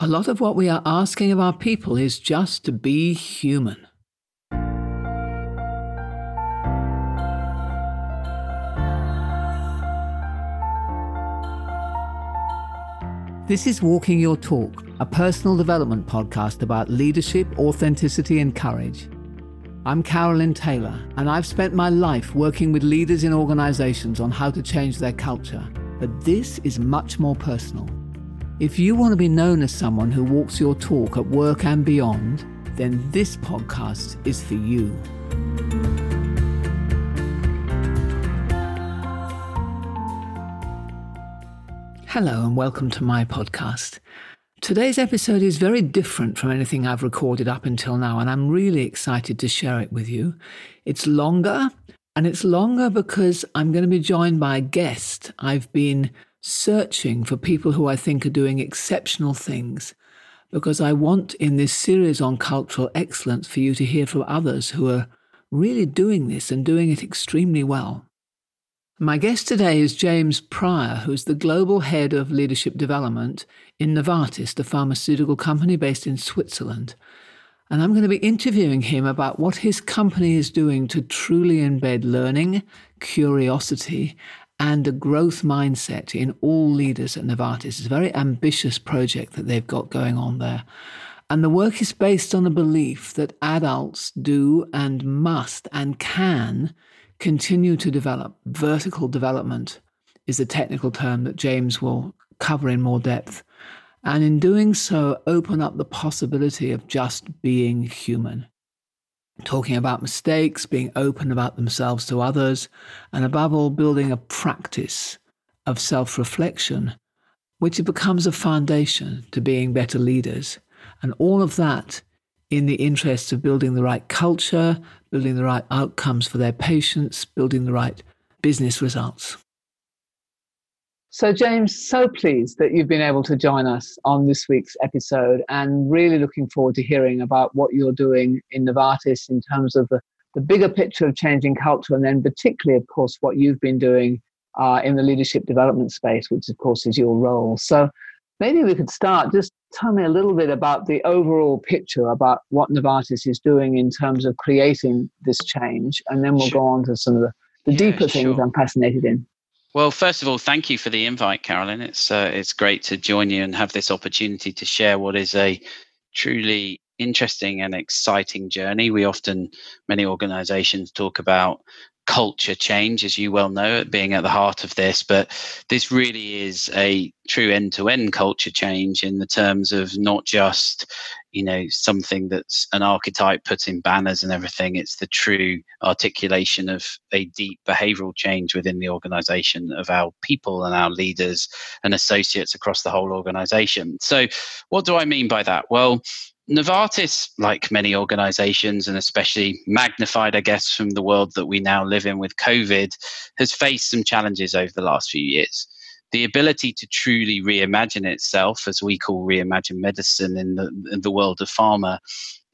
A lot of what we are asking of our people is just to be human. This is Walking Your Talk, a personal development podcast about leadership, authenticity, and courage. I'm Carolyn Taylor, and I've spent my life working with leaders in organizations on how to change their culture. But this is much more personal. If you want to be known as someone who walks your talk at work and beyond, then this podcast is for you. Hello, and welcome to my podcast. Today's episode is very different from anything I've recorded up until now, and I'm really excited to share it with you. It's longer, and it's longer because I'm going to be joined by a guest. I've been searching for people who I think are doing exceptional things because I want in this series on cultural excellence for you to hear from others who are really doing this and doing it extremely well. My guest today is James Pryor, who's the global head of leadership development in Novartis, the pharmaceutical company based in Switzerland. And I'm going to be interviewing him about what his company is doing to truly embed learning, curiosity, and a growth mindset in all leaders at Novartis. It's a very ambitious project that they've got going on there. And the work is based on a belief that adults do and must and can continue to develop. Vertical development is a technical term that James will cover in more depth. And in doing so, open up the possibility of just being human. Talking about mistakes, being open about themselves to others, and above all, building a practice of self reflection, which becomes a foundation to being better leaders. And all of that in the interest of building the right culture, building the right outcomes for their patients, building the right business results. So, James, so pleased that you've been able to join us on this week's episode and really looking forward to hearing about what you're doing in Novartis in terms of the, the bigger picture of changing culture and then, particularly, of course, what you've been doing uh, in the leadership development space, which, of course, is your role. So, maybe we could start just tell me a little bit about the overall picture about what Novartis is doing in terms of creating this change, and then we'll sure. go on to some of the, the yeah, deeper things I'm fascinated in. Well, first of all, thank you for the invite, Carolyn. It's uh, it's great to join you and have this opportunity to share what is a truly interesting and exciting journey. We often, many organizations talk about culture change, as you well know, being at the heart of this. But this really is a true end to end culture change in the terms of not just, you know, something that's an archetype put in banners and everything. It's the true articulation of a deep behavioral change within the organization of our people and our leaders and associates across the whole organization. So, what do I mean by that? Well, Novartis, like many organizations, and especially magnified, I guess, from the world that we now live in with COVID, has faced some challenges over the last few years. The ability to truly reimagine itself, as we call reimagine medicine in the, in the world of pharma,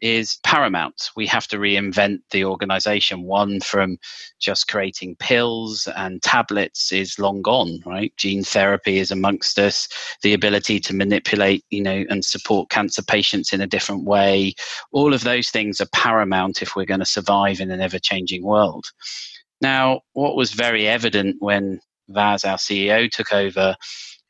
is paramount. We have to reinvent the organization. One from just creating pills and tablets is long gone, right? Gene therapy is amongst us. The ability to manipulate, you know, and support cancer patients in a different way. All of those things are paramount if we're going to survive in an ever changing world. Now, what was very evident when Vas, our CEO, took over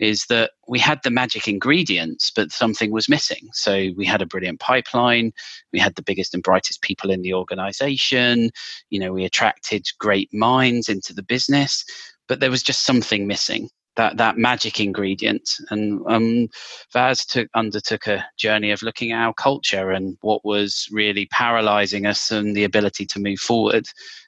is that we had the magic ingredients, but something was missing. So we had a brilliant pipeline, we had the biggest and brightest people in the organization, you know, we attracted great minds into the business, but there was just something missing. That, that magic ingredient and um, Vas took, undertook a journey of looking at our culture and what was really paralyzing us and the ability to move forward.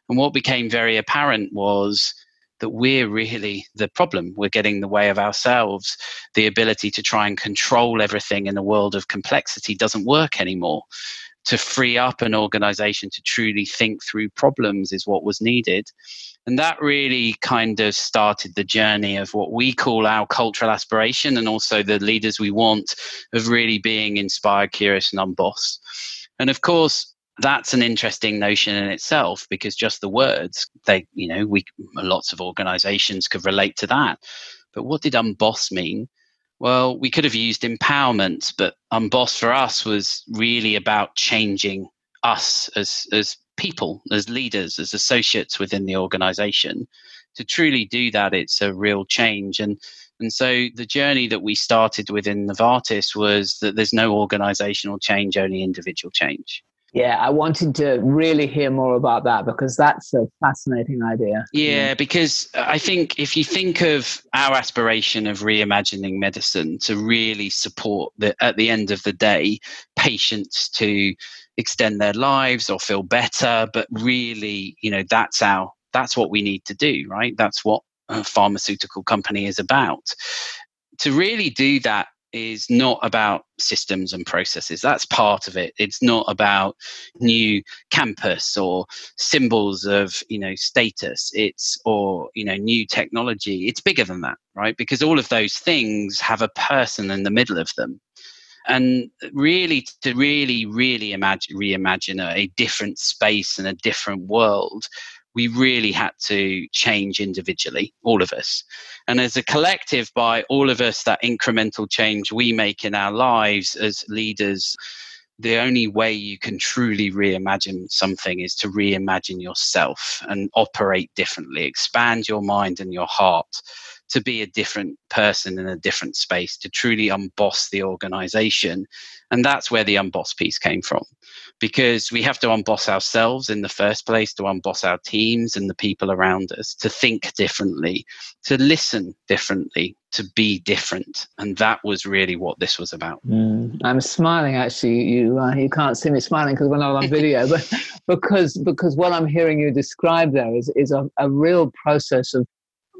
And what became very apparent was that we're really the problem. We're getting in the way of ourselves. The ability to try and control everything in a world of complexity doesn't work anymore. To free up an organization to truly think through problems is what was needed. And that really kind of started the journey of what we call our cultural aspiration and also the leaders we want of really being inspired, curious, and unbossed. And of course, that's an interesting notion in itself because just the words they you know we lots of organizations could relate to that but what did unboss mean Well, we could have used empowerment, but Unboss for us was really about changing us as, as people, as leaders, as associates within the organization. To truly do that, it's a real change. And and so the journey that we started within Novartis was that there's no organizational change, only individual change. Yeah, I wanted to really hear more about that because that's a fascinating idea. Yeah, mm. because I think if you think of our aspiration of reimagining medicine to really support the, at the end of the day, patients to extend their lives or feel better, but really, you know, that's our that's what we need to do, right? That's what a pharmaceutical company is about. To really do that is not about systems and processes. That's part of it. It's not about new campus or symbols of you know status. It's or you know new technology. It's bigger than that, right? Because all of those things have a person in the middle of them. And really, to really, really imagine, reimagine a, different space and a different world, we really had to change individually, all of us. And as a collective, by all of us, that incremental change we make in our lives as leaders, the only way you can truly reimagine something is to reimagine yourself and operate differently, expand your mind and your heart to be a different person in a different space, to truly unboss the organization. And that's where the unboss piece came from because we have to unboss ourselves in the first place, to unboss our teams and the people around us, to think differently, to listen differently, to be different. And that was really what this was about. Mm. I'm smiling actually. You uh, you can't see me smiling because we're not on video, but because because what I'm hearing you describe there is is a, a real process of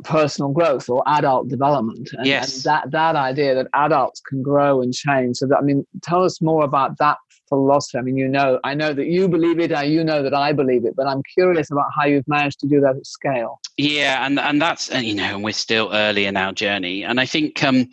personal growth or adult development and, yes. and that that idea that adults can grow and change so that, i mean tell us more about that philosophy? I mean, you know, I know that you believe it, and you know that I believe it, but I'm curious about how you've managed to do that at scale. Yeah, and and that's you know, and we're still early in our journey, and I think. Um,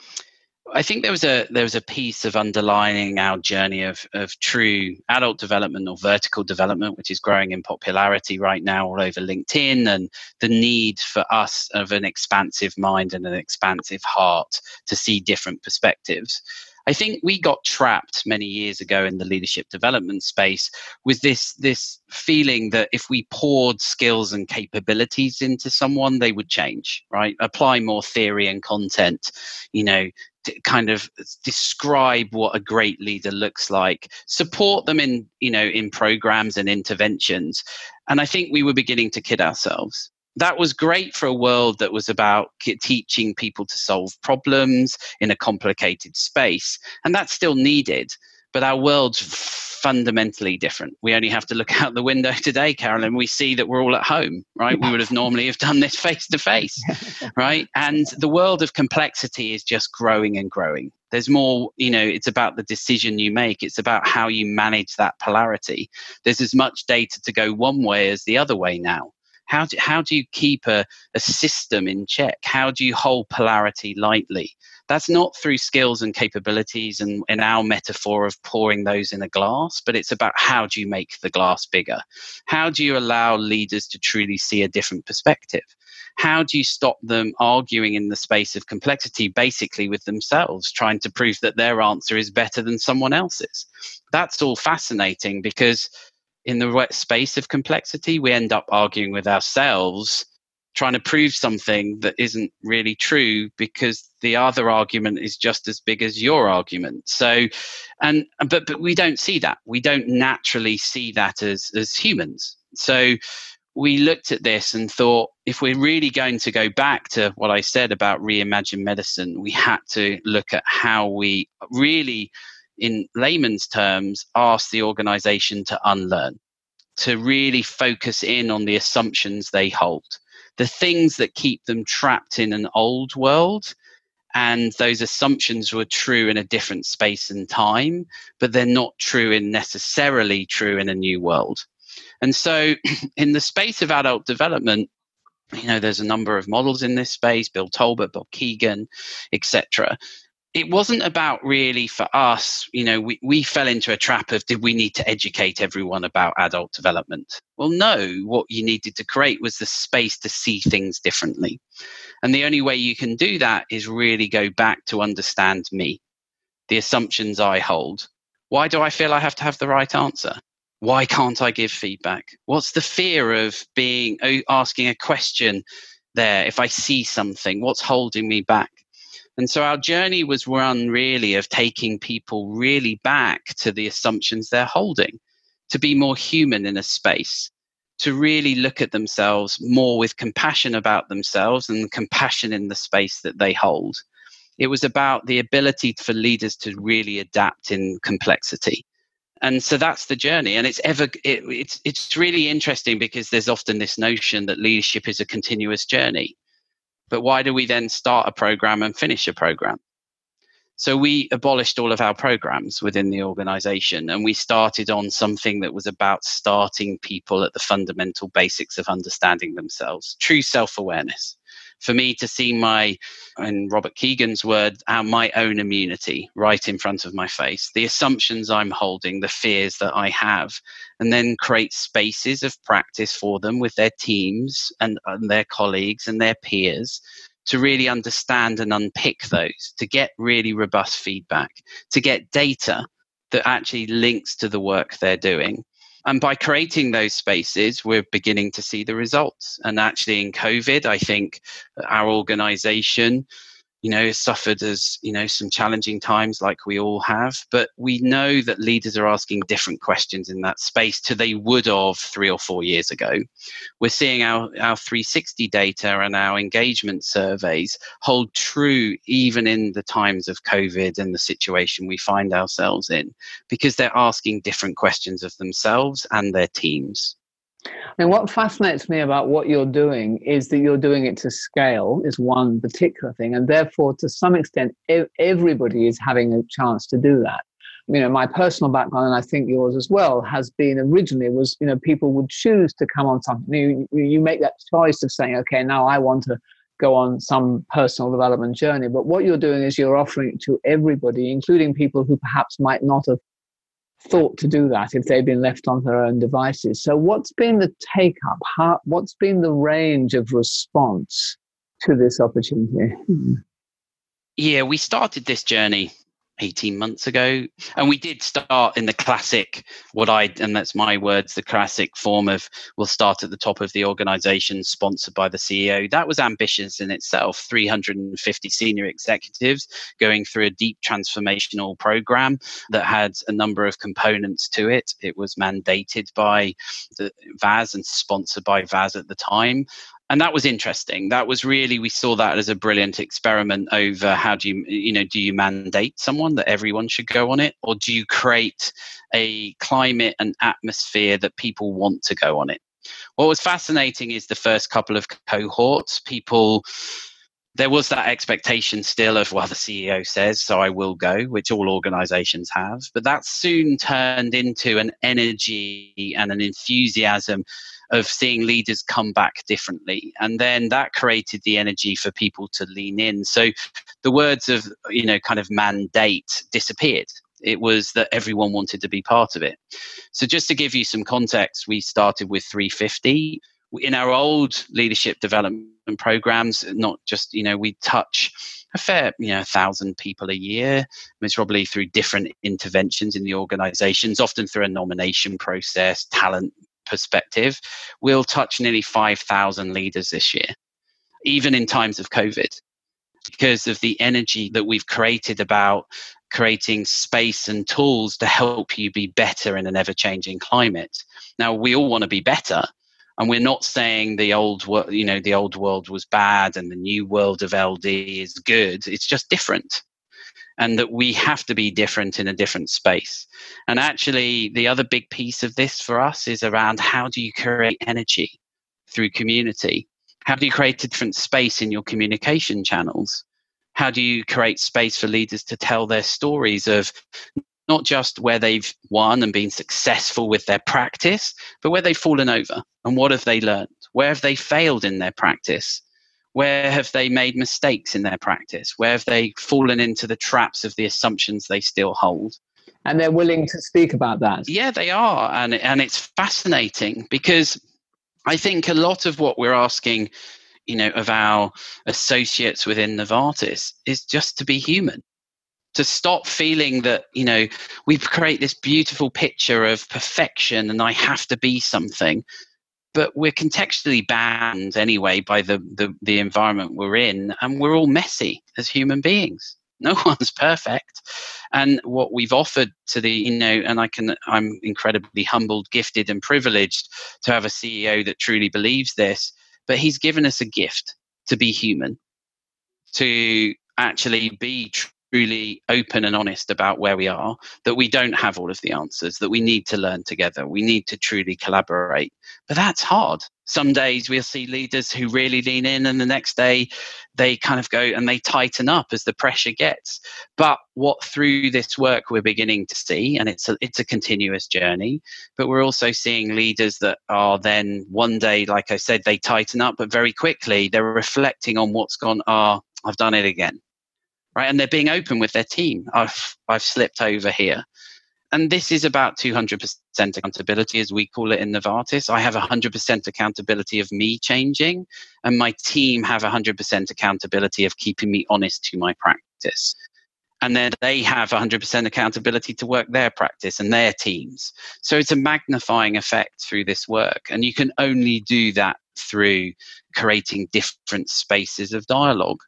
I think there was a there was a piece of underlining our journey of of true adult development or vertical development, which is growing in popularity right now all over LinkedIn, and the need for us of an expansive mind and an expansive heart to see different perspectives. I think we got trapped many years ago in the leadership development space with this this feeling that if we poured skills and capabilities into someone, they would change, right? Apply more theory and content, you know, kind of describe what a great leader looks like support them in you know in programs and interventions and i think we were beginning to kid ourselves that was great for a world that was about teaching people to solve problems in a complicated space. And that's still needed. But our world's fundamentally different. We only have to look out the window today, Carolyn. We see that we're all at home, right? We would have normally have done this face to face, right? And the world of complexity is just growing and growing. There's more, you know, it's about the decision you make. It's about how you manage that polarity. There's as much data to go one way as the other way now. How do, how do you keep a, a system in check? How do you hold polarity lightly? That's not through skills and capabilities and in our metaphor of pouring those in a glass, but it's about how do you make the glass bigger? How do you allow leaders to truly see a different perspective? How do you stop them arguing in the space of complexity, basically with themselves, trying to prove that their answer is better than someone else's? That's all fascinating because in the space of complexity, we end up arguing with ourselves, trying to prove something that isn't really true because the other argument is just as big as your argument. So, and but but we don't see that. We don't naturally see that as as humans. So we looked at this and thought if we're really going to go back to what I said about reimagine medicine, we had to look at how we really in layman's terms, ask the organization to unlearn, to really focus in on the assumptions they hold, the things that keep them trapped in an old world. And those assumptions were true in a different space and time, but they're not true in necessarily true in a new world. And so, in the space of adult development, you know, there's a number of models in this space, Bill Torbert, Bob Kegan etc it wasn't about really for us, you know, we, we fell into a trap of did we need to educate everyone about adult development? Well, no, what you needed to create was the space to see things differently. And the only way you can do that is really go back to understand me, the assumptions I hold. Why do I feel I have to have the right answer? Why can't I give feedback? What's the fear of being oh, asking a question there if I see something? What's holding me back? And so our journey was run really of taking people really back to the assumptions they're holding, to be more human in a space, to really look at themselves more with compassion about themselves and compassion in the space that they hold. It was about the ability for leaders to really adapt in complexity. And so that's the journey, and it's ever it, it's it's really interesting because there's often this notion that leadership is a continuous journey but why do we then start a program and finish a program? So we abolished all of our programs within the organization and we started on something that was about starting people at the fundamental basics of understanding themselves, true self awareness for me to see my, in Robert Kegan's word, our, my own immunity right in front of my face, the assumptions I'm holding, the fears that I have, and then create spaces of practice for them with their teams and, and their colleagues and their peers to really understand and unpick those, to get really robust feedback, to get data that actually links to the work they're doing and by creating those spaces, we're beginning to see the results. And actually, in COVID, I think our organization you know, suffered as, you know, some challenging times like we all have. But we know that leaders are asking different questions in that space to they would have three or four years ago. We're seeing our, our 360 data and our engagement surveys hold true even in the times of COVID and the situation we find ourselves in, because they're asking different questions of themselves and their teams. And what fascinates me about what you're doing is that you're doing it to scale, is one particular thing. And therefore, to some extent, everybody is having a chance to do that. You know, my personal background, and I think yours as well, has been originally was, you know, people would choose to come on something. You, you make that choice of saying, okay, now I want to go on some personal development journey. But what you're doing is you're offering it to everybody, including people who perhaps might not have thought to do that if they've been left on their own devices. So, what's been the take up? How, what's been the range of response to this opportunity? Yeah, we started this journey 18 months ago. And we did start in the classic, what I, and that's my words, the classic form of we'll start at the top of the organization, sponsored by the CEO. That was ambitious in itself 350 senior executives going through a deep transformational program that had a number of components to it. It was mandated by the VAS and sponsored by VAS at the time and that was interesting. That was really we saw that as a brilliant experiment over how do you you know do you mandate someone that everyone should go on it? Or do you create a climate and atmosphere that people want to go on it? What was fascinating is the first couple of cohorts people there was that expectation still of well the ceo says so i will go which all organizations have. But that soon turned into an energy and an enthusiasm of seeing leaders come back differently. And then that created the energy for people to lean in. So the words of, you know, kind of mandate disappeared. It was that everyone wanted to be part of it. So just to give you some context, we started with 350 in our old leadership development programs not just you know we touch a fair you know thousand people a year it's probably through different interventions in the organizations often through a nomination process talent perspective, we'll touch nearly 5,000 leaders this year, even in times of COVID, because of the energy that we've created about creating space and tools to help you be better in an ever changing climate. Now, we all want to be better. And we're not saying the old world, you know, the old world was bad and the new world of LD is good. It's just different and that we have to be different in a different space. And actually, the other big piece of this for us is around how do you create energy through community? How do you create a different space in your communication channels? How do you create space for leaders to tell their stories of not just where they've won and been successful with their practice, but where they've fallen over and what have they learned? Where have they failed in their practice? Where have they made mistakes in their practice? Where have they fallen into the traps of the assumptions they still hold? And they're willing to speak about that. Yeah, they are. And, and it's fascinating because I think a lot of what we're asking, you know, of our associates within Novartis is just to be human to stop feeling that you know we create this beautiful picture of perfection and i have to be something but we're contextually bound anyway by the, the, the environment we're in and we're all messy as human beings. No one's perfect. And what we've offered to the you know and i can i'm incredibly humbled gifted and privileged to have a ceo that truly believes this but he's given us a gift to be human to actually be truly open and honest about where we are, that we don't have all of the answers, that we need to learn together, we need to truly collaborate. But that's hard. Some days we'll see leaders who really lean in, and the next day they kind of go and they tighten up as the pressure gets. But what through this work we're beginning to see, and it's a, it's a continuous journey, but we're also seeing leaders that are then one day, like I said, they tighten up, but very quickly they're reflecting on what's gone, ah, oh, I've done it again right? And they're being open with their team. I've I've slipped over here. And this is about 200% accountability, as we call it in Novartis. I have 100% accountability of me changing, and my team have 100% accountability of keeping me honest to my practice. And then they have 100% accountability to work their practice and their teams. So it's a magnifying effect through this work. And you can only do that through creating different spaces of dialogue.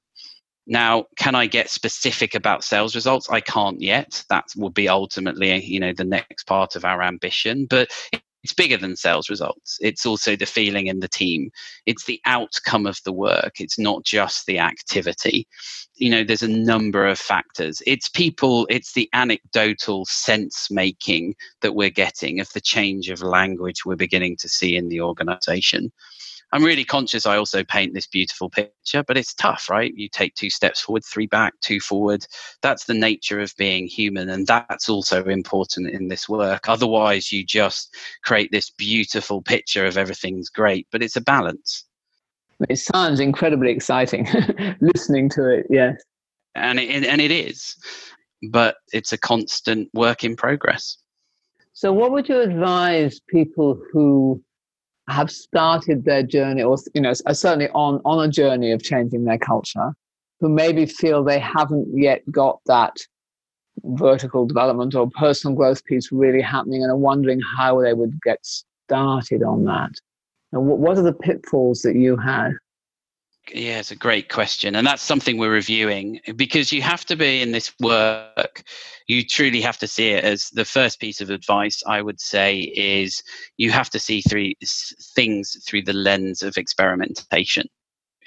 Now, can I get specific about sales results? I can't yet. That will be ultimately, you know, the next part of our ambition. But it's bigger than sales results. It's also the feeling in the team. It's the outcome of the work. It's not just the activity. You know, there's a number of factors. It's people, it's the anecdotal sense making that we're getting of the change of language we're beginning to see in the organization. I'm really conscious I also paint this beautiful picture, but it's tough, right? You take two steps forward, three back, two forward. That's the nature of being human. And that's also important in this work. Otherwise, you just create this beautiful picture of everything's great, but it's a balance. It sounds incredibly exciting listening to it, yes. And it, and it is, but it's a constant work in progress. So, what would you advise people who have started their journey or you know are certainly on on a journey of changing their culture who maybe feel they haven't yet got that vertical development or personal growth piece really happening and are wondering how they would get started on that. And what are the pitfalls that you had yeah, it's a great question. And that's something we're reviewing because you have to be in this work. You truly have to see it as the first piece of advice I would say is you have to see three things through the lens of experimentation.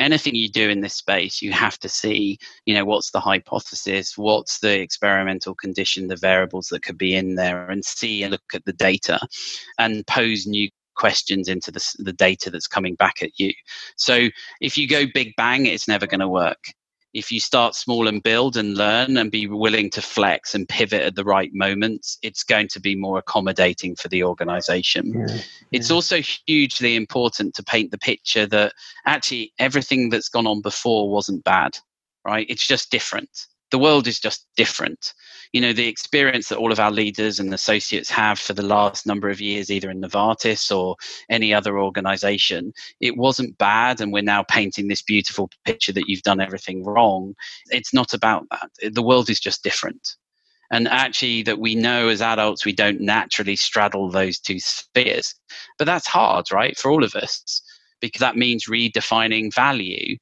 Anything you do in this space, you have to see, you know, what's the hypothesis, what's the experimental condition, the variables that could be in there, and see and look at the data and pose new questions into the, the data that's coming back at you. So if you go big bang, it's never going to work. If you start small and build and learn and be willing to flex and pivot at the right moments, it's going to be more accommodating for the organization. Yeah, it's yeah. also hugely important to paint the picture that actually everything that's gone on before wasn't bad, right? It's just different the world is just different. You know, the experience that all of our leaders and associates have for the last number of years, either in Novartis or any other organization, it wasn't bad. And we're now painting this beautiful picture that you've done everything wrong. It's not about that. The world is just different. And actually, that we know as adults, we don't naturally straddle those two spheres. But that's hard, right, for all of us, because that means redefining value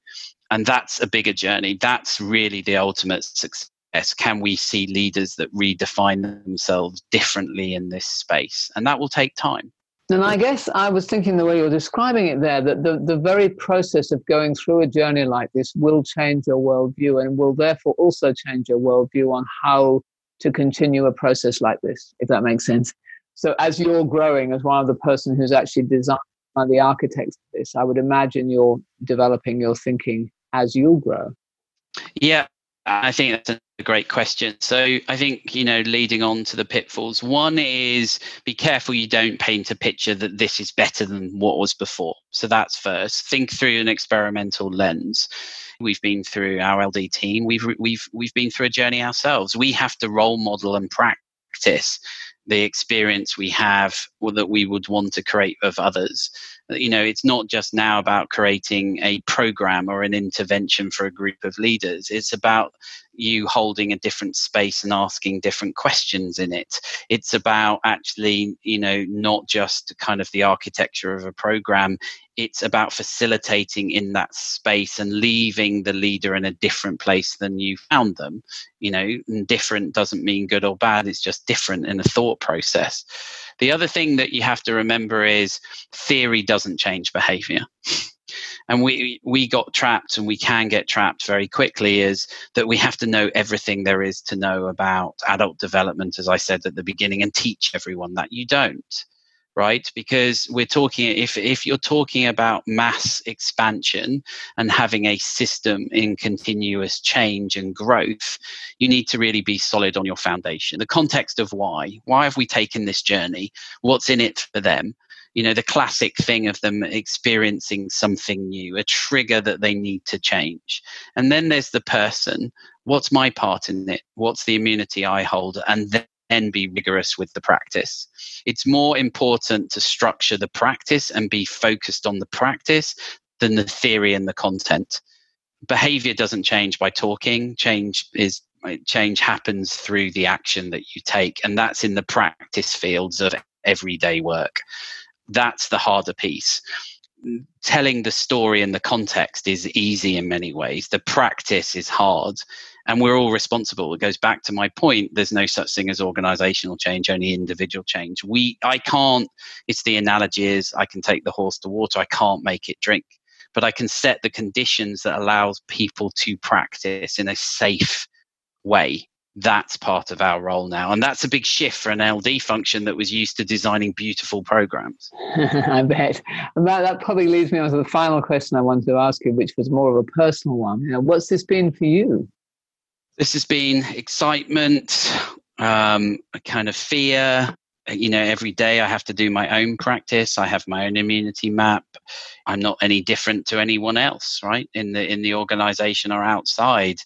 and that's a bigger journey. That's really the ultimate success. Can we see leaders that redefine themselves differently in this space? And that will take time. And I guess I was thinking the way you're describing it there, that the, the very process of going through a journey like this will change your worldview and will therefore also change your worldview on how to continue a process like this, if that makes sense. So as you're growing as one of the person who's actually designed the architects of this, I would imagine you're developing your thinking as you grow. Yeah, I think that's a great question. So I think, you know, leading on to the pitfalls, one is be careful you don't paint a picture that this is better than what was before. So that's first. Think through an experimental lens. We've been through our LD team. We've we've we've been through a journey ourselves. We have to role model and practice the experience we have or that we would want to create of others you know it's not just now about creating a program or an intervention for a group of leaders. It's about you holding a different space and asking different questions in it. It's about actually you know not just kind of the architecture of a program it's about facilitating in that space and leaving the leader in a different place than you found them. You know and different doesn't mean good or bad it's just different in the thought process. The other thing that you have to remember is theory doesn't change behavior. and we we got trapped and we can get trapped very quickly is that we have to know everything there is to know about adult development as i said at the beginning and teach everyone that you don't right? Because we're talking if if you're talking about mass expansion and having a system in continuous change and growth you need to really be solid on your foundation. The context of why. Why have we taken this journey? What's in it for them you know the classic thing of them experiencing something new a trigger that they need to change and then there's the person what's my part in it what's the immunity i hold and then then be rigorous with the practice. It's more important to structure the practice and be focused on the practice than the theory and the content. Behavior doesn't change by talking, change is change happens through the action that you take and that's in the practice fields of everyday work. That's the harder piece telling the story and the context is easy in many ways. The practice is hard and we're all responsible. It goes back to my point. There's no such thing as organizational change, only individual change. We, I can't, it's the analogy is I can take the horse to water. I can't make it drink, but I can set the conditions that allows people to practice in a safe way that's part of our role now. And that's a big shift for an LD function that was used to designing beautiful programs. I bet. And that, that probably leads me on to the final question I wanted to ask you, which was more of a personal one. You know, what's this been for you? This has been excitement, um, a kind of fear. You know, every day I have to do my own practice. I have my own immunity map. I'm not any different to anyone else, right? In the in the organization or outside.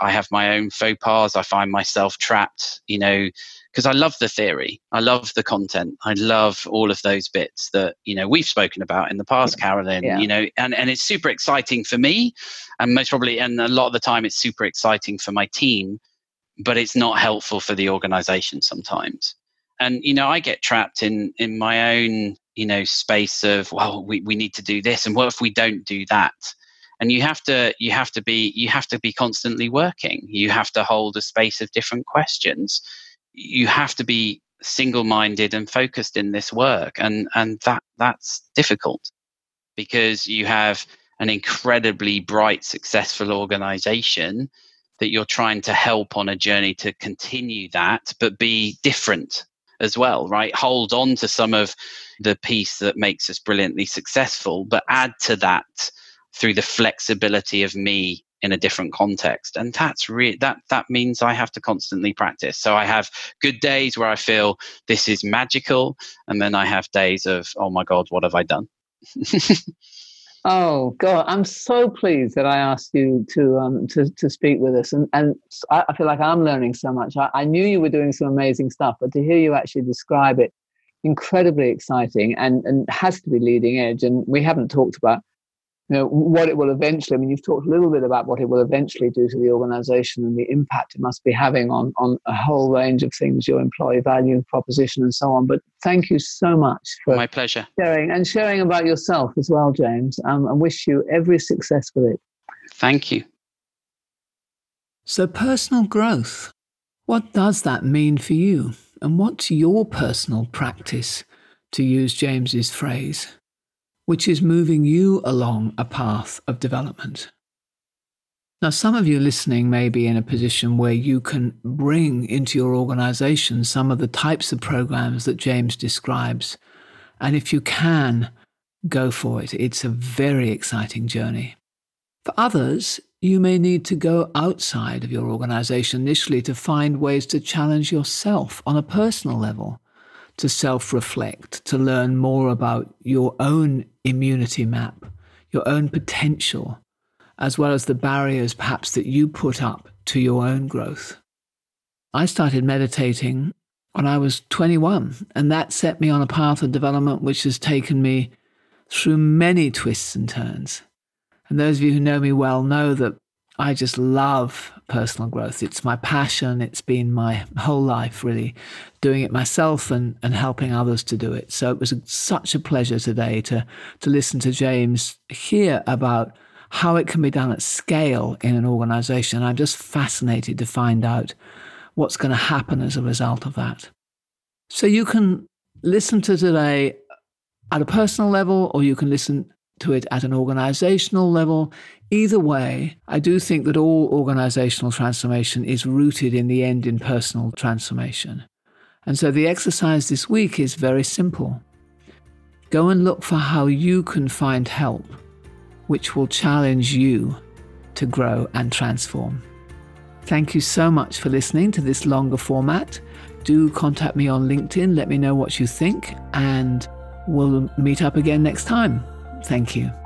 I have my own faux pas. I find myself trapped, you know, because I love the theory. I love the content. I love all of those bits that, you know, we've spoken about in the past, Carolyn, yeah. you know, and, and it's super exciting for me. And most probably, and a lot of the time, it's super exciting for my team, but it's not helpful for the organization sometimes. And, you know, I get trapped in, in my own, you know, space of, well, we, we need to do this. And what if we don't do that? and you have to you have to be you have to be constantly working you have to hold a space of different questions you have to be single-minded and focused in this work and and that that's difficult because you have an incredibly bright successful organization that you're trying to help on a journey to continue that but be different as well right? Hold on to some of the piece that makes us brilliantly successful but add to that through the flexibility of me in a different context. And that's really that that means i have to constantly practice. So i have good days where i feel this is magical and then i have days of oh my god what have i done oh god i'm so pleased that i asked you to um to, to speak with us and and i feel like i'm learning so much. I, I knew you were doing some amazing stuff but to hear you actually describe it incredibly exciting and and has to be leading edge and we haven't talked about you know what it will eventually i mean you've talked a little bit about what it will eventually do to the organization and the impact it must be having on on a whole range of things your employee value proposition and so on. But thank you so much for my pleasure. sharing and sharing about yourself as well james um, i wish you every success with it. Thank you. So personal growth what does that mean for you? And what's your personal practice to use james's phrase which is moving you along a path of development. Now, some of you listening may be in a position where you can bring into your organization some of the types of programs that James describes. And if you can, go for it. It's a very exciting journey. For others, you may need to go outside of your organization initially to find ways to challenge yourself on a personal level, to self reflect, to learn more about your own immunity map, your own potential, as well as the barriers perhaps that you put up to your own growth. I started meditating when I was 21, and that set me on a path of development which has taken me through many twists and turns. And those of you who know me well know that I just love personal growth. It's my passion. It's been my whole life, really, doing it myself and, and helping others to do it. So it was a, such a pleasure today to, to listen to James hear about how it can be done at scale in an organization. I'm just fascinated to find out what's going to happen as a result of that. So you can listen to today at a personal level, or you can listen to it at an organizational level. Either way, I do think that all organizational transformation is rooted in the end in personal transformation. And so the exercise this week is very simple. Go and look for how you can find help, which will challenge you to grow and transform. Thank you so much for listening to this longer format. Do contact me on LinkedIn, let me know what you think, and we'll meet up again next time. Thank you.